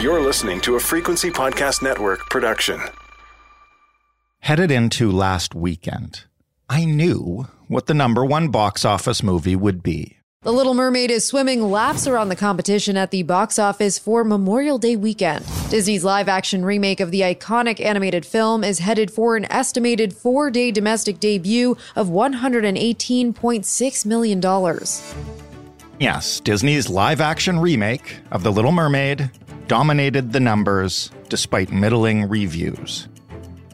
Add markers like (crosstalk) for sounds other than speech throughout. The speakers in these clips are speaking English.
You're listening to a Frequency Podcast Network production. Headed into last weekend, I knew what the number one box office movie would be. The Little Mermaid is swimming laps around the competition at the box office for Memorial Day weekend. Disney's live action remake of the iconic animated film is headed for an estimated four day domestic debut of $118.6 million. Yes, Disney's live action remake of The Little Mermaid dominated the numbers despite middling reviews.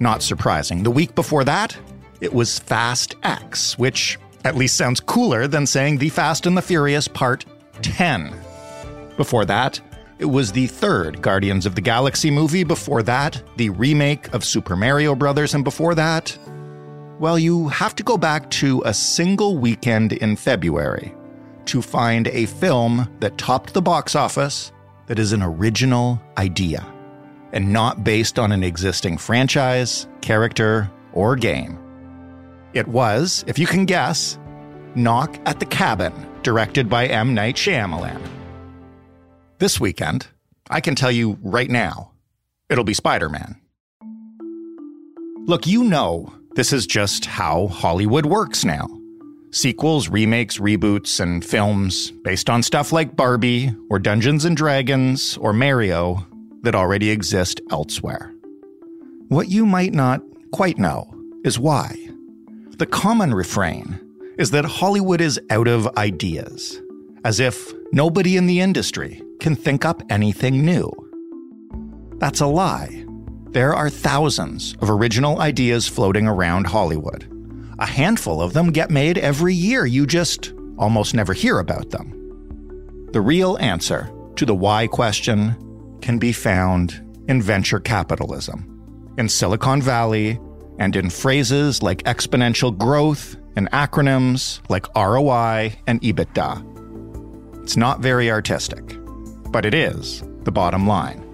Not surprising. The week before that, it was Fast X, which at least sounds cooler than saying The Fast and the Furious Part 10. Before that, it was the third Guardians of the Galaxy movie. Before that, the remake of Super Mario Brothers. And before that, well, you have to go back to a single weekend in February to find a film that topped the box office that is an original idea and not based on an existing franchise, character, or game. It was, if you can guess, Knock at the Cabin, directed by M. Night Shyamalan. This weekend, I can tell you right now, it'll be Spider Man. Look, you know this is just how Hollywood works now. Sequels, remakes, reboots, and films based on stuff like Barbie or Dungeons and Dragons or Mario that already exist elsewhere. What you might not quite know is why. The common refrain is that Hollywood is out of ideas, as if nobody in the industry can think up anything new. That's a lie. There are thousands of original ideas floating around Hollywood. A handful of them get made every year. You just almost never hear about them. The real answer to the why question can be found in venture capitalism, in Silicon Valley, and in phrases like exponential growth and acronyms like ROI and EBITDA. It's not very artistic, but it is the bottom line.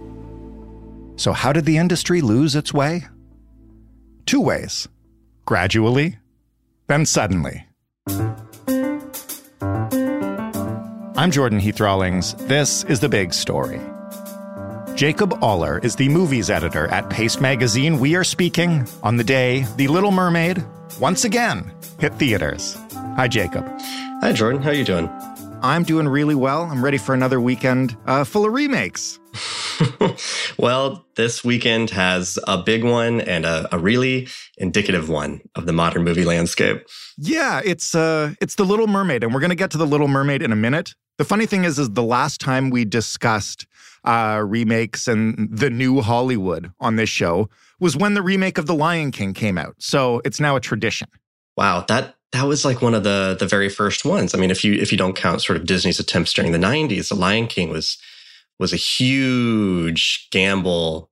So, how did the industry lose its way? Two ways gradually, then suddenly. I'm Jordan Heath Rawlings. This is The Big Story. Jacob Oller is the movies editor at Paste Magazine. We are speaking on the day The Little Mermaid once again hit theaters. Hi, Jacob. Hi, Jordan. How are you doing? I'm doing really well. I'm ready for another weekend uh, full of remakes. (laughs) well, this weekend has a big one and a, a, really indicative one of the modern movie landscape. Yeah, it's uh, it's the Little Mermaid, and we're going to get to the Little Mermaid in a minute. The funny thing is, is the last time we discussed uh, remakes and the new Hollywood on this show was when the remake of The Lion King came out. So it's now a tradition. Wow, that that was like one of the the very first ones. I mean, if you if you don't count sort of Disney's attempts during the '90s, The Lion King was was a huge gamble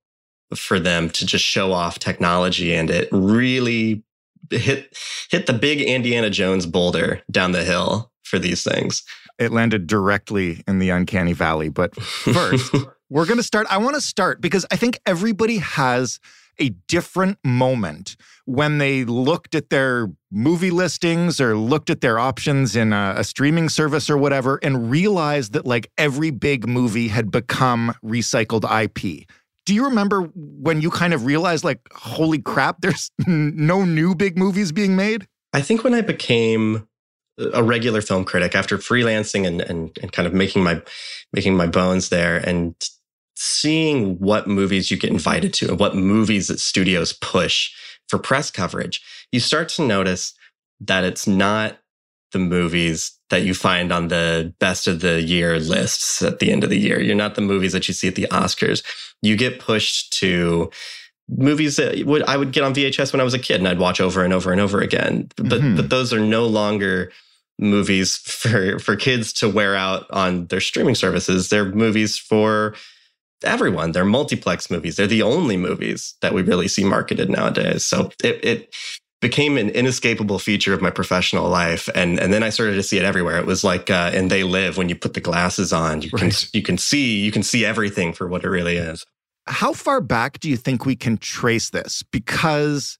for them to just show off technology, and it really hit hit the big Indiana Jones boulder down the hill for these things. It landed directly in the uncanny valley. But first, (laughs) we're going to start. I want to start because I think everybody has a different moment when they looked at their movie listings or looked at their options in a, a, streaming service or whatever and realized that like every big movie had become recycled IP. Do you remember when you kind of realized like holy crap there's (laughs) no new big movies being made? I think when I became a regular film critic after freelancing and, and, and kind of making my making my bones there and seeing what movies you get invited to and what movies that studios push for press coverage, you start to notice that it's not the movies that you find on the best of the year lists at the end of the year. You're not the movies that you see at the Oscars. You get pushed to movies that would I would get on VHS when I was a kid and I'd watch over and over and over again. But mm-hmm. but those are no longer movies for for kids to wear out on their streaming services. They're movies for everyone. They're multiplex movies. They're the only movies that we really see marketed nowadays. So it, it became an inescapable feature of my professional life. And, and then I started to see it everywhere. It was like, uh, and they live when you put the glasses on, you right. can, you can see, you can see everything for what it really is. How far back do you think we can trace this? Because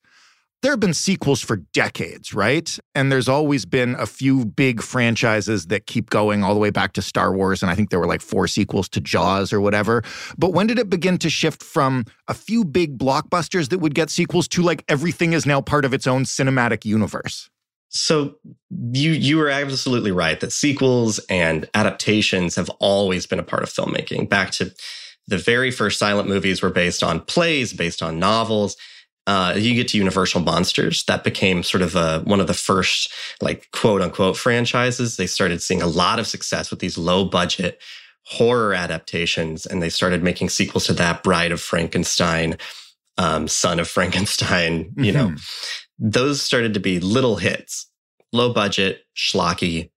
there have been sequels for decades, right? And there's always been a few big franchises that keep going all the way back to Star Wars. And I think there were like four sequels to Jaws or whatever. But when did it begin to shift from a few big blockbusters that would get sequels to like everything is now part of its own cinematic universe? So you you were absolutely right that sequels and adaptations have always been a part of filmmaking. Back to the very first silent movies were based on plays, based on novels. Uh, you get to Universal Monsters. That became sort of a, one of the first, like, quote unquote franchises. They started seeing a lot of success with these low budget horror adaptations, and they started making sequels to that Bride of Frankenstein, um, Son of Frankenstein, you mm-hmm. know. Those started to be little hits, low budget, schlocky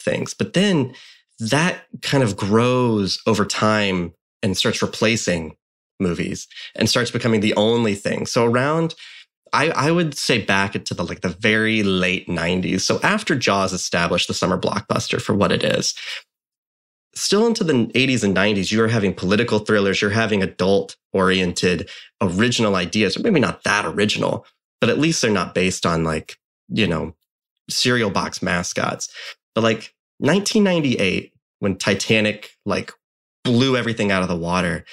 things. But then that kind of grows over time and starts replacing movies and starts becoming the only thing. So around I, I would say back into the like the very late 90s. So after Jaws established the summer blockbuster for what it is, still into the 80s and 90s, you're having political thrillers, you're having adult oriented original ideas, or maybe not that original, but at least they're not based on like, you know, cereal box mascots. But like 1998, when Titanic like blew everything out of the water,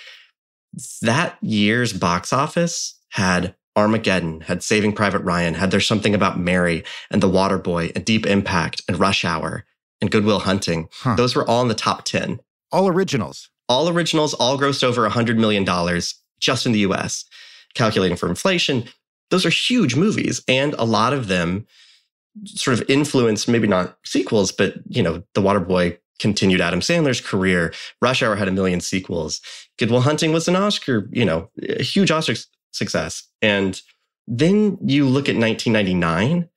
that year's box office had Armageddon, had Saving Private Ryan, had There's Something About Mary and The Water Boy and Deep Impact and Rush Hour and Good Will Hunting. Huh. Those were all in the top 10. All originals. All originals, all grossed over $100 million just in the US. Calculating for inflation, those are huge movies. And a lot of them sort of influenced, maybe not sequels, but, you know, The Water Boy continued Adam Sandler's career. Rush Hour had a million sequels. Good Will Hunting was an Oscar, you know, a huge Oscar success. And then you look at 1999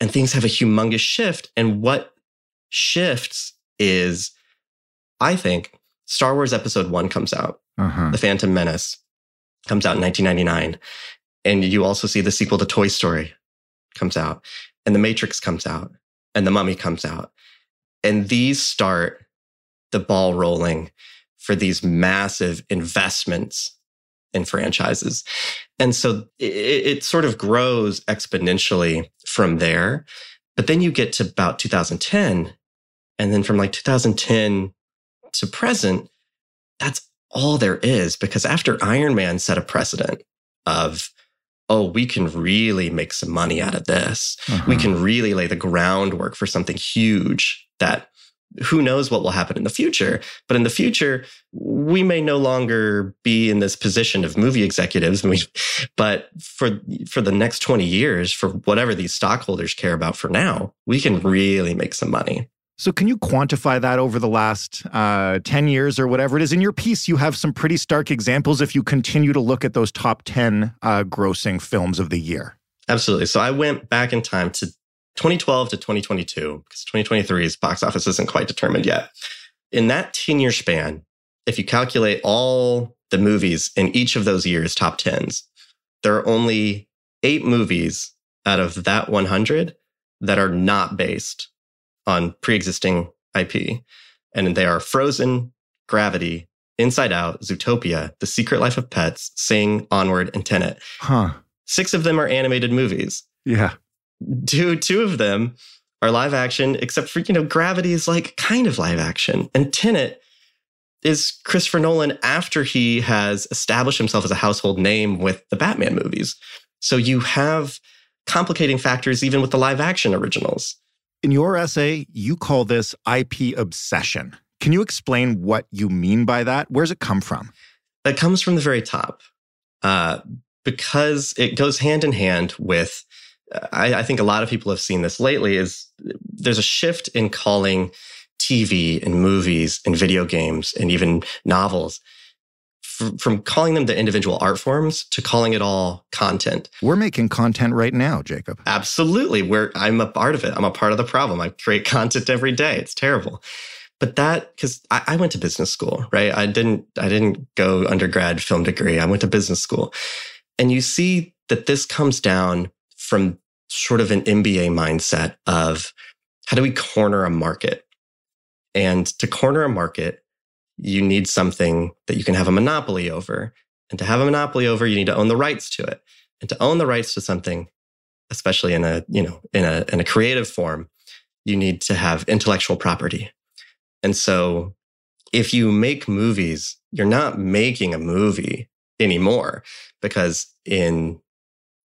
and things have a humongous shift. And what shifts is, I think, Star Wars Episode One comes out, uh-huh. The Phantom Menace comes out in 1999. And you also see the sequel to Toy Story comes out, and The Matrix comes out, and The Mummy comes out. And these start the ball rolling for these massive investments in franchises. And so it, it, sort of grows exponentially from there. But then you get to about 2010. And then from like 2010 to present, that's all there is because after Iron Man set a precedent of, oh, we can really make some money out of this. Uh-huh. We can really lay the groundwork for something huge that who knows what will happen in the future. But in the future, we may no longer be in this position of movie executives. (laughs) but for, for the next 20 years, for whatever these stockholders care about for now, we can really make some money. So, can you quantify that over the last uh, 10 years or whatever it is? In your piece, you have some pretty stark examples if you continue to look at those top 10 uh, grossing films of the year. Absolutely. So, I went back in time to 2012 to 2022, because 2023's box office isn't quite determined yet. In that 10 year span, if you calculate all the movies in each of those years' top 10s, there are only eight movies out of that 100 that are not based on pre existing IP. And they are Frozen, Gravity, Inside Out, Zootopia, The Secret Life of Pets, Sing, Onward, and Tenet. Huh. Six of them are animated movies. Yeah two two of them are live action, except for you know Gravity is like kind of live action, and Tenet is Christopher Nolan after he has established himself as a household name with the Batman movies. So you have complicating factors even with the live action originals. In your essay, you call this IP obsession. Can you explain what you mean by that? Where's it come from? That comes from the very top, uh, because it goes hand in hand with I, I think a lot of people have seen this lately is there's a shift in calling TV and movies and video games and even novels from calling them the individual art forms to calling it all content. We're making content right now, Jacob. Absolutely. We're I'm a part of it. I'm a part of the problem. I create content every day. It's terrible. But that because I, I, went to business school, right? I didn't I didn't go undergrad film degree. I went to business school. And you see that this comes down from sort of an MBA mindset of how do we corner a market? And to corner a market, you need something that you can have a monopoly over. And to have a monopoly over, you need to own the rights to it. And to own the rights to something, especially in a, you know, in a, in a creative form, you need to have intellectual property. And so if you make movies, you're not making a movie anymore because in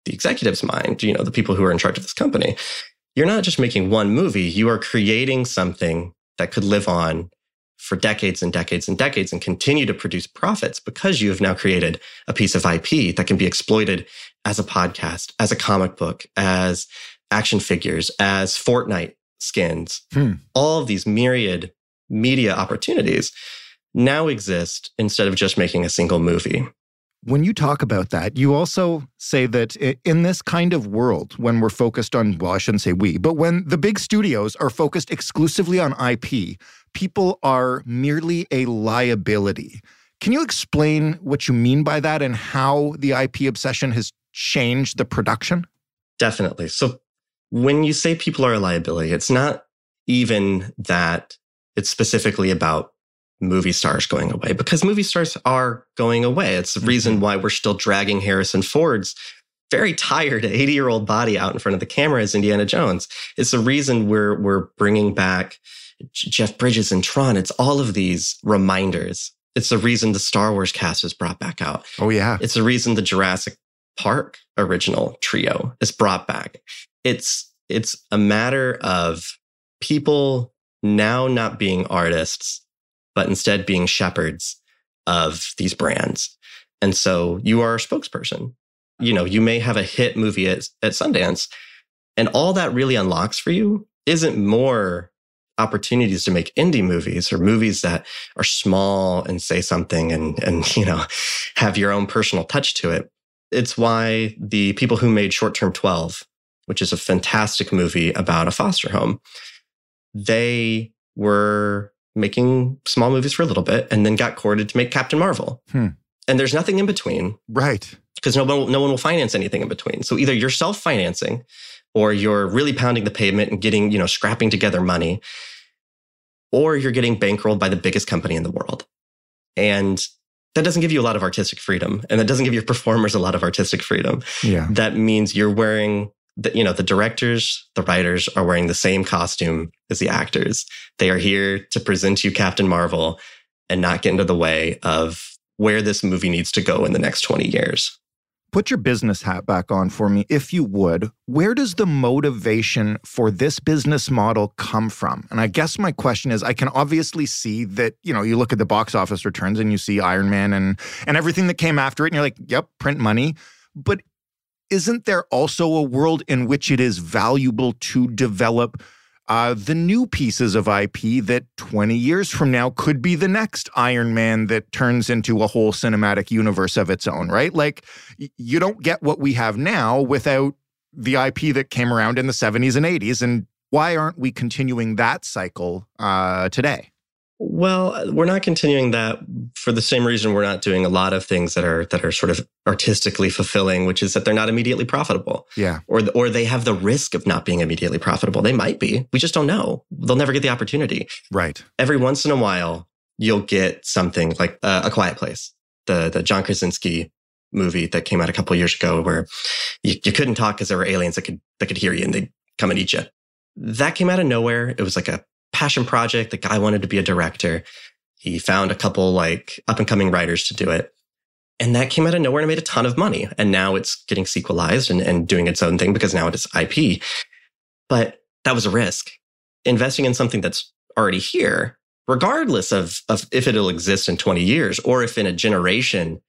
the executive's mind, you know, the people who are in charge of this company, you're not just making one movie, you are creating something that could live on for decades and decades and decades and continue to produce profits because you have now created a piece of IP that can be exploited as a podcast, as a comic book, as action figures, as Fortnite skins. Hmm. All of these myriad media opportunities now exist instead of just making a single movie. When you talk about that, you also say that in this kind of world, when we're focused on, well, I shouldn't say we, but when the big studios are focused exclusively on IP, people are merely a liability. Can you explain what you mean by that and how the IP obsession has changed the production? Definitely. So, when you say people are a liability, it's not even that it's specifically about movie stars going away because movie stars are going away. It's the mm-hmm. reason why we're still dragging Harrison Ford's very tired 80 year old body out in front of the camera as Indiana Jones. It's the reason we're, we're bringing back Jeff Bridges and Tron. It's all of these reminders. It's the reason the Star Wars cast is brought back out. Oh, yeah. It's the reason the Jurassic Park original trio is brought back. It's, it's a matter of people now not being artists but instead being shepherds of these brands. And so you are a spokesperson. You know, you may have a hit movie at, at Sundance, and all that really unlocks for you isn't more opportunities to make indie movies or movies that are small and say something and, and, (laughs) you know, have your own personal touch to it. It's why the people who made Short Term 12, which is a fantastic movie about a foster home, they were making small movies for a little bit and then got courted to make Captain Marvel. Hmm. And there's nothing in between. Right. Because no one, no one will finance anything in between. So either you're self financing or you're really pounding the pavement and getting, you know, scrapping together money, or you're getting bankrolled by the biggest company in the world. And that doesn't give you a lot of artistic freedom. And that doesn't give your performers a lot of artistic freedom. Yeah. That means you're wearing the, you know, the directors, the writers are wearing the same costume as the actors. They are here to present you Captain Marvel and not get into the way of where this movie needs to go in the next 20 years. Put your business hat back on for me, if you would. Where does the motivation for this business model come from? And I guess my question is I can obviously see that, you know, you look at the box office returns and you see Iron Man and, and everything that came after it, and you're like, yep, print money. But isn't there also a world in which it is valuable to develop uh, the new pieces of IP that 20 years from now could be the next Iron Man that turns into a whole cinematic universe of its own, right? Like, you don't get what we have now without the IP that came around in the 70s and 80s. And why aren't we continuing that cycle uh, today? Well, we're not continuing that for the same reason we're not doing a lot of things that are that are sort of artistically fulfilling, which is that they're not immediately profitable. Yeah. Or or they have the risk of not being immediately profitable. They might be. We just don't know. They'll never get the opportunity. Right. Every once in a while, you'll get something like uh, A Quiet Place, the the John Krasinski movie that came out a couple years ago, where you, you couldn't talk because there were aliens that could that could hear you and they'd come and eat you. That came out of nowhere. It was like a passion project. The guy wanted to be a director. He found a couple like up and coming writers to do it. And that came out of nowhere and made a ton of money. And now it's getting sequelized and, and doing its own thing because now it is IP. But that was a risk. Investing in something that's already here, regardless of, of if it'll exist in 20 years or if in a generation,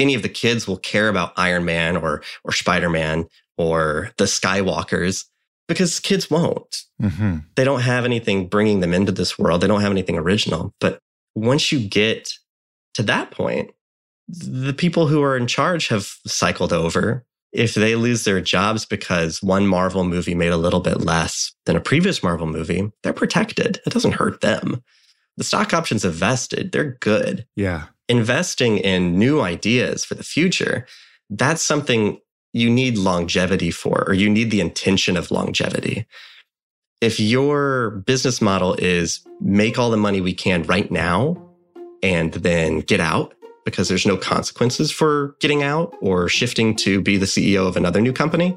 any of the kids will care about Iron Man or, or Spider Man or the Skywalkers because kids won't. Mm-hmm. They don't have anything bringing them into this world. They don't have anything original. But once you get to that point, the people who are in charge have cycled over. If they lose their jobs because one Marvel movie made a little bit less than a previous Marvel movie, they're protected. It doesn't hurt them. The stock options have vested. They're good. Yeah. Investing in new ideas for the future, that's something you need longevity for, or you need the intention of longevity. If your business model is make all the money we can right now and then get out because there's no consequences for getting out or shifting to be the CEO of another new company,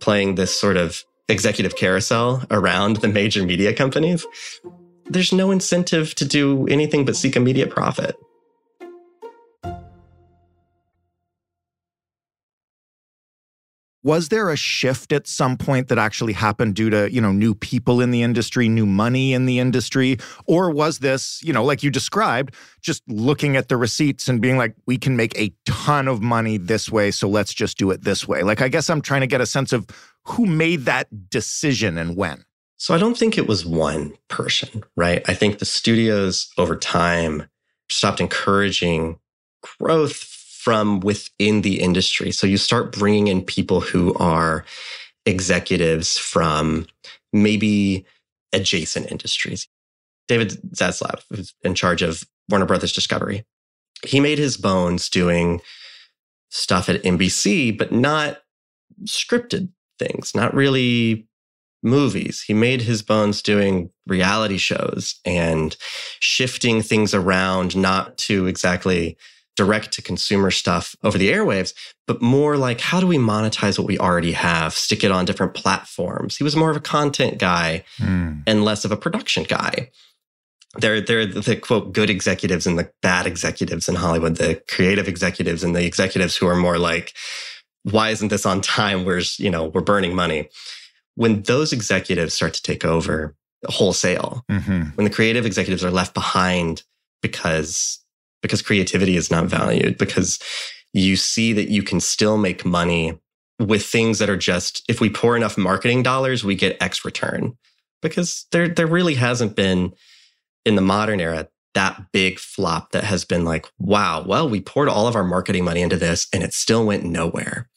playing this sort of executive carousel around the major media companies, there's no incentive to do anything but seek immediate profit. Was there a shift at some point that actually happened due to you know new people in the industry new money in the industry? Or was this you know like you described just looking at the receipts and being like we can make a ton of money this way so let's just do it this way. Like i guess i'm trying to get a sense of who made that decision and when. So i don't think it was one person right? I think the studios over time stopped encouraging growth from within the industry. So you start bringing in people who are executives from maybe adjacent industries. David Zaslav, who's in charge of Warner Brothers Discovery, he made his bones doing stuff at NBC, but not scripted things, not really movies. He made his bones doing reality shows and shifting things around, not to exactly direct to consumer stuff over the airwaves, but more like how do we monetize what we already have, stick it on different platforms. He was more of a content guy mm. and less of a production guy. They're, they're the quote good executives and the bad executives in Hollywood, the creative executives and the executives who are more like, why isn't this on time? Where's, you know, we're burning money. When those executives start to take over wholesale, mm-hmm. when the creative executives are left behind because because creativity is not valued because you see that you can still make money with things that are just if we pour enough marketing dollars we get x return. Because there there really hasn't been in the modern era that big flop that has been like wow well we poured all of our marketing money into this and it still went nowhere.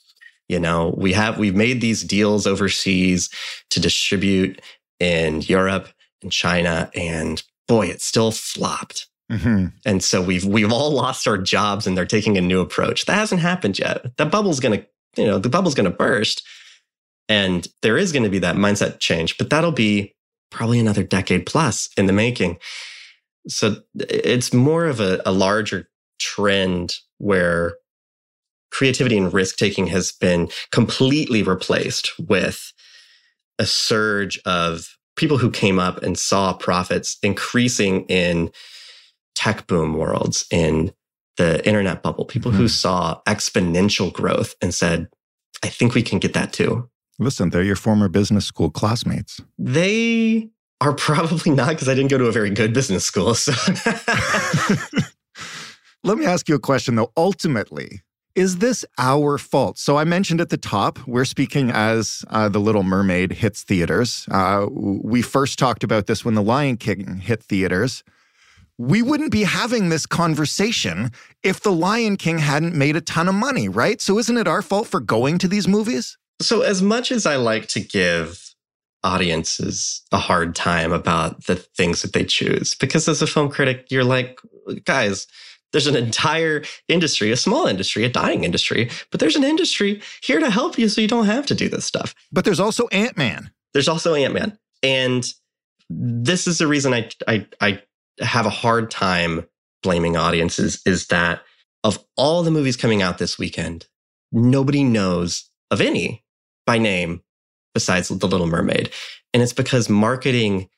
You know we have we've made these deals overseas to distribute in Europe and China and boy it still flopped Mm-hmm. And so we've we've all lost our jobs and they're taking a new approach. That hasn't happened yet. That bubble's gonna, you know, the bubble's gonna burst. And there is going to be that mindset change, but that'll be probably another decade plus in the making. So it's more of a, a larger trend where creativity and risk taking has been completely replaced with a surge of people who came up and saw profits increasing in tech boom worlds in the internet bubble, people mm-hmm. who saw exponential growth and said, I think we can get that too. Listen, they're your former business school classmates. They are probably not because I didn't go to a very good business school. So (laughs) let me ask you a question though. Ultimately, is this our fault? So I mentioned at the top, we're speaking as uh, The Little Mermaid hits theaters. Uh, we first talked about this when The Lion King hit theaters we wouldn't be having this conversation if The Lion King hadn't made a ton of money, right? So isn't it our fault for going to these movies? So, as much as I like to give audiences a hard time about the things that they choose, because as a film critic, you're like, guys, there's an entire industry, a small industry, a dying industry, but there's an industry here to help you so you don't have to do this stuff. But there's also Ant Man. There's also Ant Man. And this is the reason I, I, I have a hard time blaming audiences is that of all the movies coming out this weekend, nobody knows of any by name besides The Little Mermaid. And it's because marketing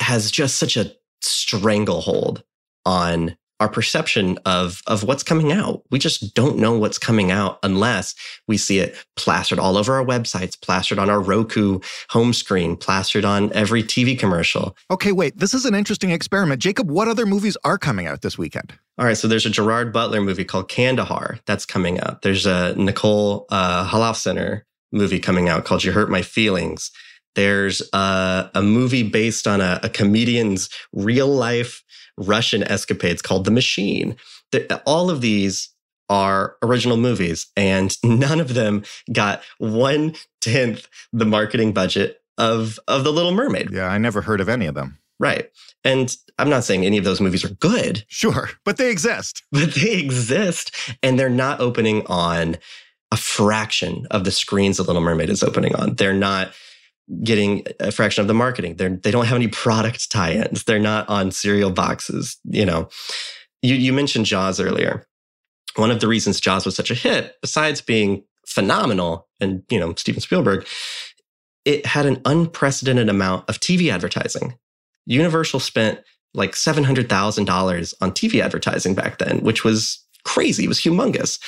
has just such a stranglehold on our perception of of what's coming out. We just don't know what's coming out unless we see it plastered all over our websites, plastered on our Roku home screen, plastered on every TV commercial. Okay, wait. This is an interesting experiment. Jacob, what other movies are coming out this weekend? All right, so there's a Gerard Butler movie called Kandahar that's coming out. There's a Nicole uh, Holofcener movie coming out called You Hurt My Feelings. There's a, a movie based on a, a comedian's real life Russian escapades called The Machine. The, all of these are original movies, and (laughs) none of them got one tenth the marketing budget of of The Little Mermaid. Yeah, I never heard of any of them. Right. And I'm not saying any of those movies are good. Sure, but they exist. (laughs) But they exist, and they're not opening on a fraction of the screens The Little Mermaid is opening on. They're not getting a fraction of the marketing. They're, they don't have any product tie-ins. They're not on cereal boxes. You know, you, you mentioned Jaws earlier. One of the reasons Jaws was such a hit, besides being phenomenal, and you know Steven Spielberg, it had an unprecedented amount of TV advertising. Universal spent like seven hundred thousand dollars on TV advertising back then, which was crazy. It was humongous,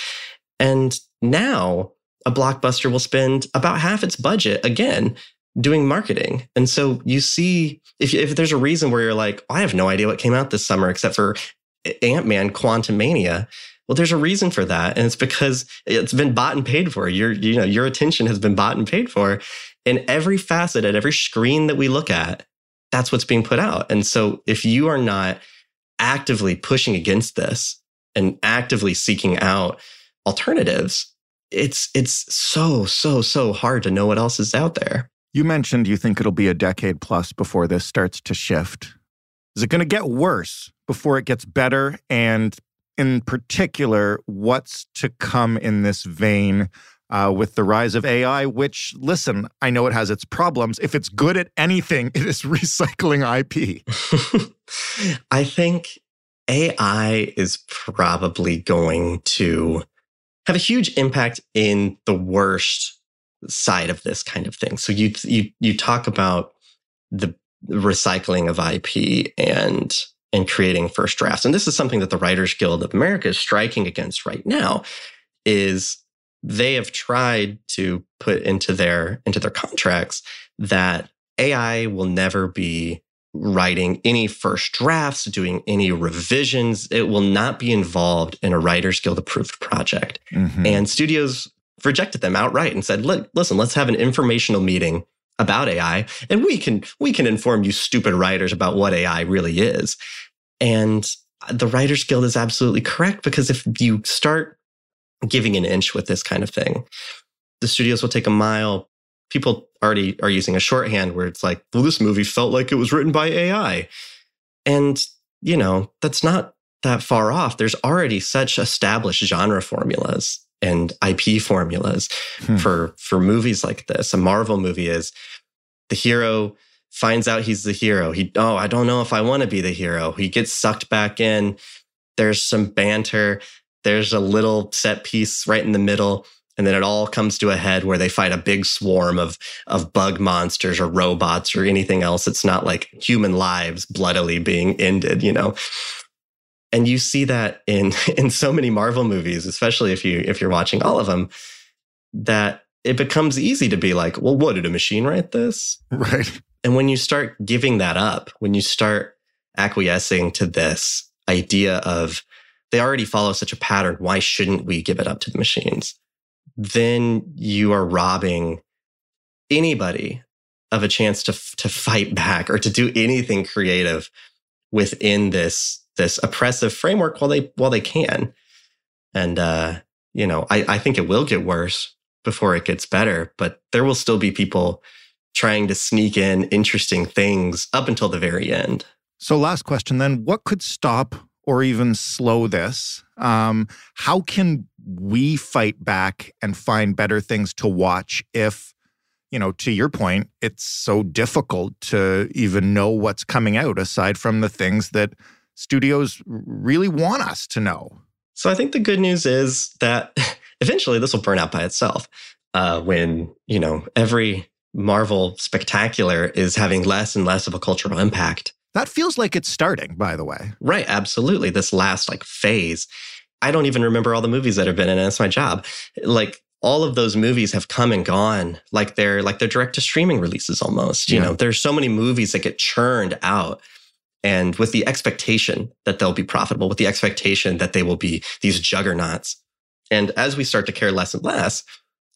and now a blockbuster will spend about half its budget again doing marketing. And so you see, if, if there's a reason where you're like, I have no idea what came out this summer except for Ant Man Quantumania. Well, there's a reason for that. And it's because it's been bought and paid for. Your, you know, your attention has been bought and paid for. In every facet, at every screen that we look at, that's what's being put out. And so if you are not actively pushing against this and actively seeking out alternatives, it's it's so so so hard to know what else is out there. You mentioned you think it'll be a decade plus before this starts to shift. Is it going to get worse before it gets better and in particular what's to come in this vein uh, with the rise of AI, which, listen, I know it has its problems. If it's good at anything, (laughs) it is recycling IP. (laughs) I think AI is probably going to have a huge impact in the worst side of this kind of thing. So you you you talk about the recycling of IP and and creating first drafts. And this is something that the Writers Guild of America is striking against right now is they have tried to put into their into their contracts that AI will never be writing any first drafts, doing any revisions. It will not be involved in a Writers Guild approved project. Mm-hmm. And studios rejected them outright and said, look, listen, let's have an informational meeting about AI and we can we can inform you stupid writers about what AI really is. And the Writers Guild is absolutely correct because if you start giving an inch with this kind of thing, the studios will take a mile people already are using a shorthand where it's like, well, this movie felt like it was written by AI. And, you know, that's not that far off. There's already such established genre formulas and IP formulas hmm. for for movies like this. A Marvel movie is the hero finds out he's the hero. He oh, I don't know if I want to be the hero. He gets sucked back in. There's some banter. There's a little set piece right in the middle and then it all comes to a head where they fight a big swarm of of bug monsters or robots or anything else it's not like human lives bloodily being ended you know and you see that in (laughs) in so many marvel movies especially if you if you're watching all of them that it becomes easy to be like well what did a machine write this? (laughs) Right. And when you start giving that up when you start acquiescing to this idea of they already follow such a pattern why shouldn't we give it up to the machines? then you are robbing anybody of a chance to to fight back or to do anything creative within this this oppressive framework while they while they can. And uh, you know, I, I think it will get worse before it gets better, but there will still be people trying to sneak in interesting things up until the very end. So, last question then: What could stop or even slow this? Um, how can we fight back and find better things to watch if, you know, to your point, it's so difficult to even know what's coming out aside from the things that studios really want us to know? So I think the good news is that (laughs) eventually this will burn out by itself. Uh, when you know every Marvel spectacular is having less and less of a cultural impact, that feels like it's starting, by the way. Right, absolutely. This last like phase. I don't even remember all the movies that have been in it. That's my job. Like all of those movies have come and gone like they're like they're direct to streaming releases almost. You yeah. know, there's so many movies that get churned out and with the expectation that they'll be profitable, with the expectation that they will be these juggernauts. And as we start to care less and less,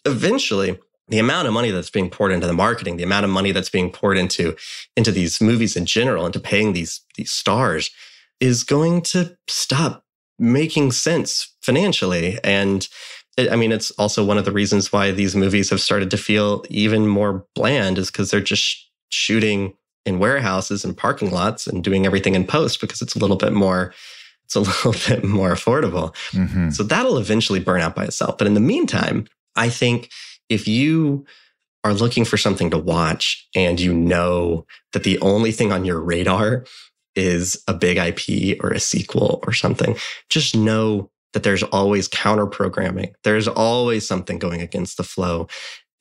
eventually the amount of money that's being poured into the marketing, the amount of money that's being poured into into these movies in general, into paying these these stars, is going to stop making sense financially. And it, I mean, it's also one of the reasons why these movies have started to feel even more bland, is because they're just shooting in warehouses and parking lots and doing everything in post because it's a little bit more it's a (laughs) little bit more affordable. Mm-hmm. So that'll eventually burn out by itself. But in the meantime, I think if you are looking for something to watch and you know that the only thing on your radar is a big IP or a sequel or something, just know that there's always counter programming. There's always something going against the flow.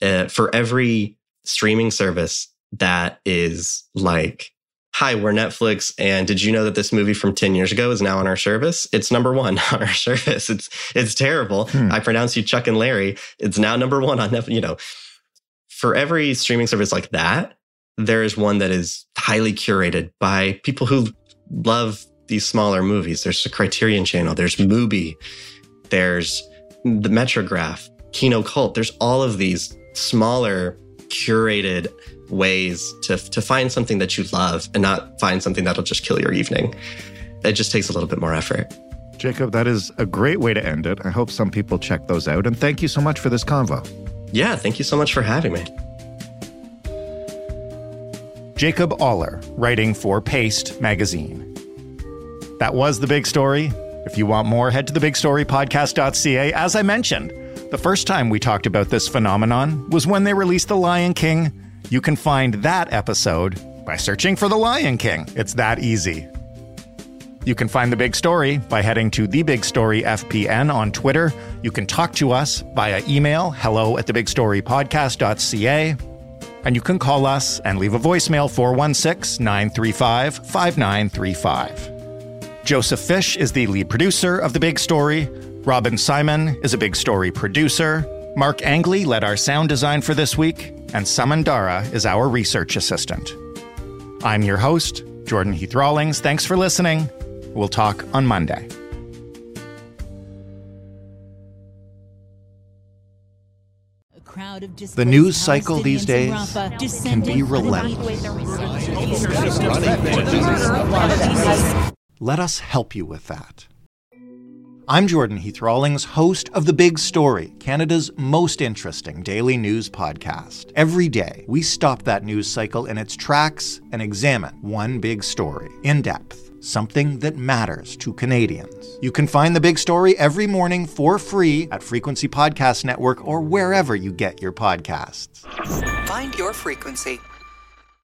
Uh, for every streaming service that is like, hi, we're Netflix. And did you know that this movie from 10 years ago is now on our service? It's number one (laughs) on our service. It's, it's terrible. Hmm. I pronounce you Chuck and Larry. It's now number one on Netflix. You know, for every streaming service like that, there is one that is highly curated by people who love these smaller movies. There's the Criterion Channel, there's Mubi, there's the Metrograph, Kino Cult. There's all of these smaller curated ways to, to find something that you love and not find something that'll just kill your evening. It just takes a little bit more effort. Jacob, that is a great way to end it. I hope some people check those out. And thank you so much for this convo. Yeah, thank you so much for having me. Jacob Oller, writing for Paste magazine. That was the big story. If you want more, head to the thebigstorypodcast.ca. As I mentioned, the first time we talked about this phenomenon was when they released The Lion King. You can find that episode by searching for The Lion King. It's that easy. You can find The Big Story by heading to The Big Story FPN on Twitter. You can talk to us via email, hello at thebigstorypodcast.ca. And you can call us and leave a voicemail 416 935 5935. Joseph Fish is the lead producer of The Big Story. Robin Simon is a Big Story producer. Mark Angley led our sound design for this week. And Samandara is our research assistant. I'm your host, Jordan Heath Rawlings. Thanks for listening. We'll talk on Monday. The news cycle these days can be relentless. Let us help you with that. I'm Jordan Heath Rawlings, host of The Big Story, Canada's most interesting daily news podcast. Every day, we stop that news cycle in its tracks and examine one big story in depth, something that matters to Canadians. You can find The Big Story every morning for free at Frequency Podcast Network or wherever you get your podcasts. Find your frequency.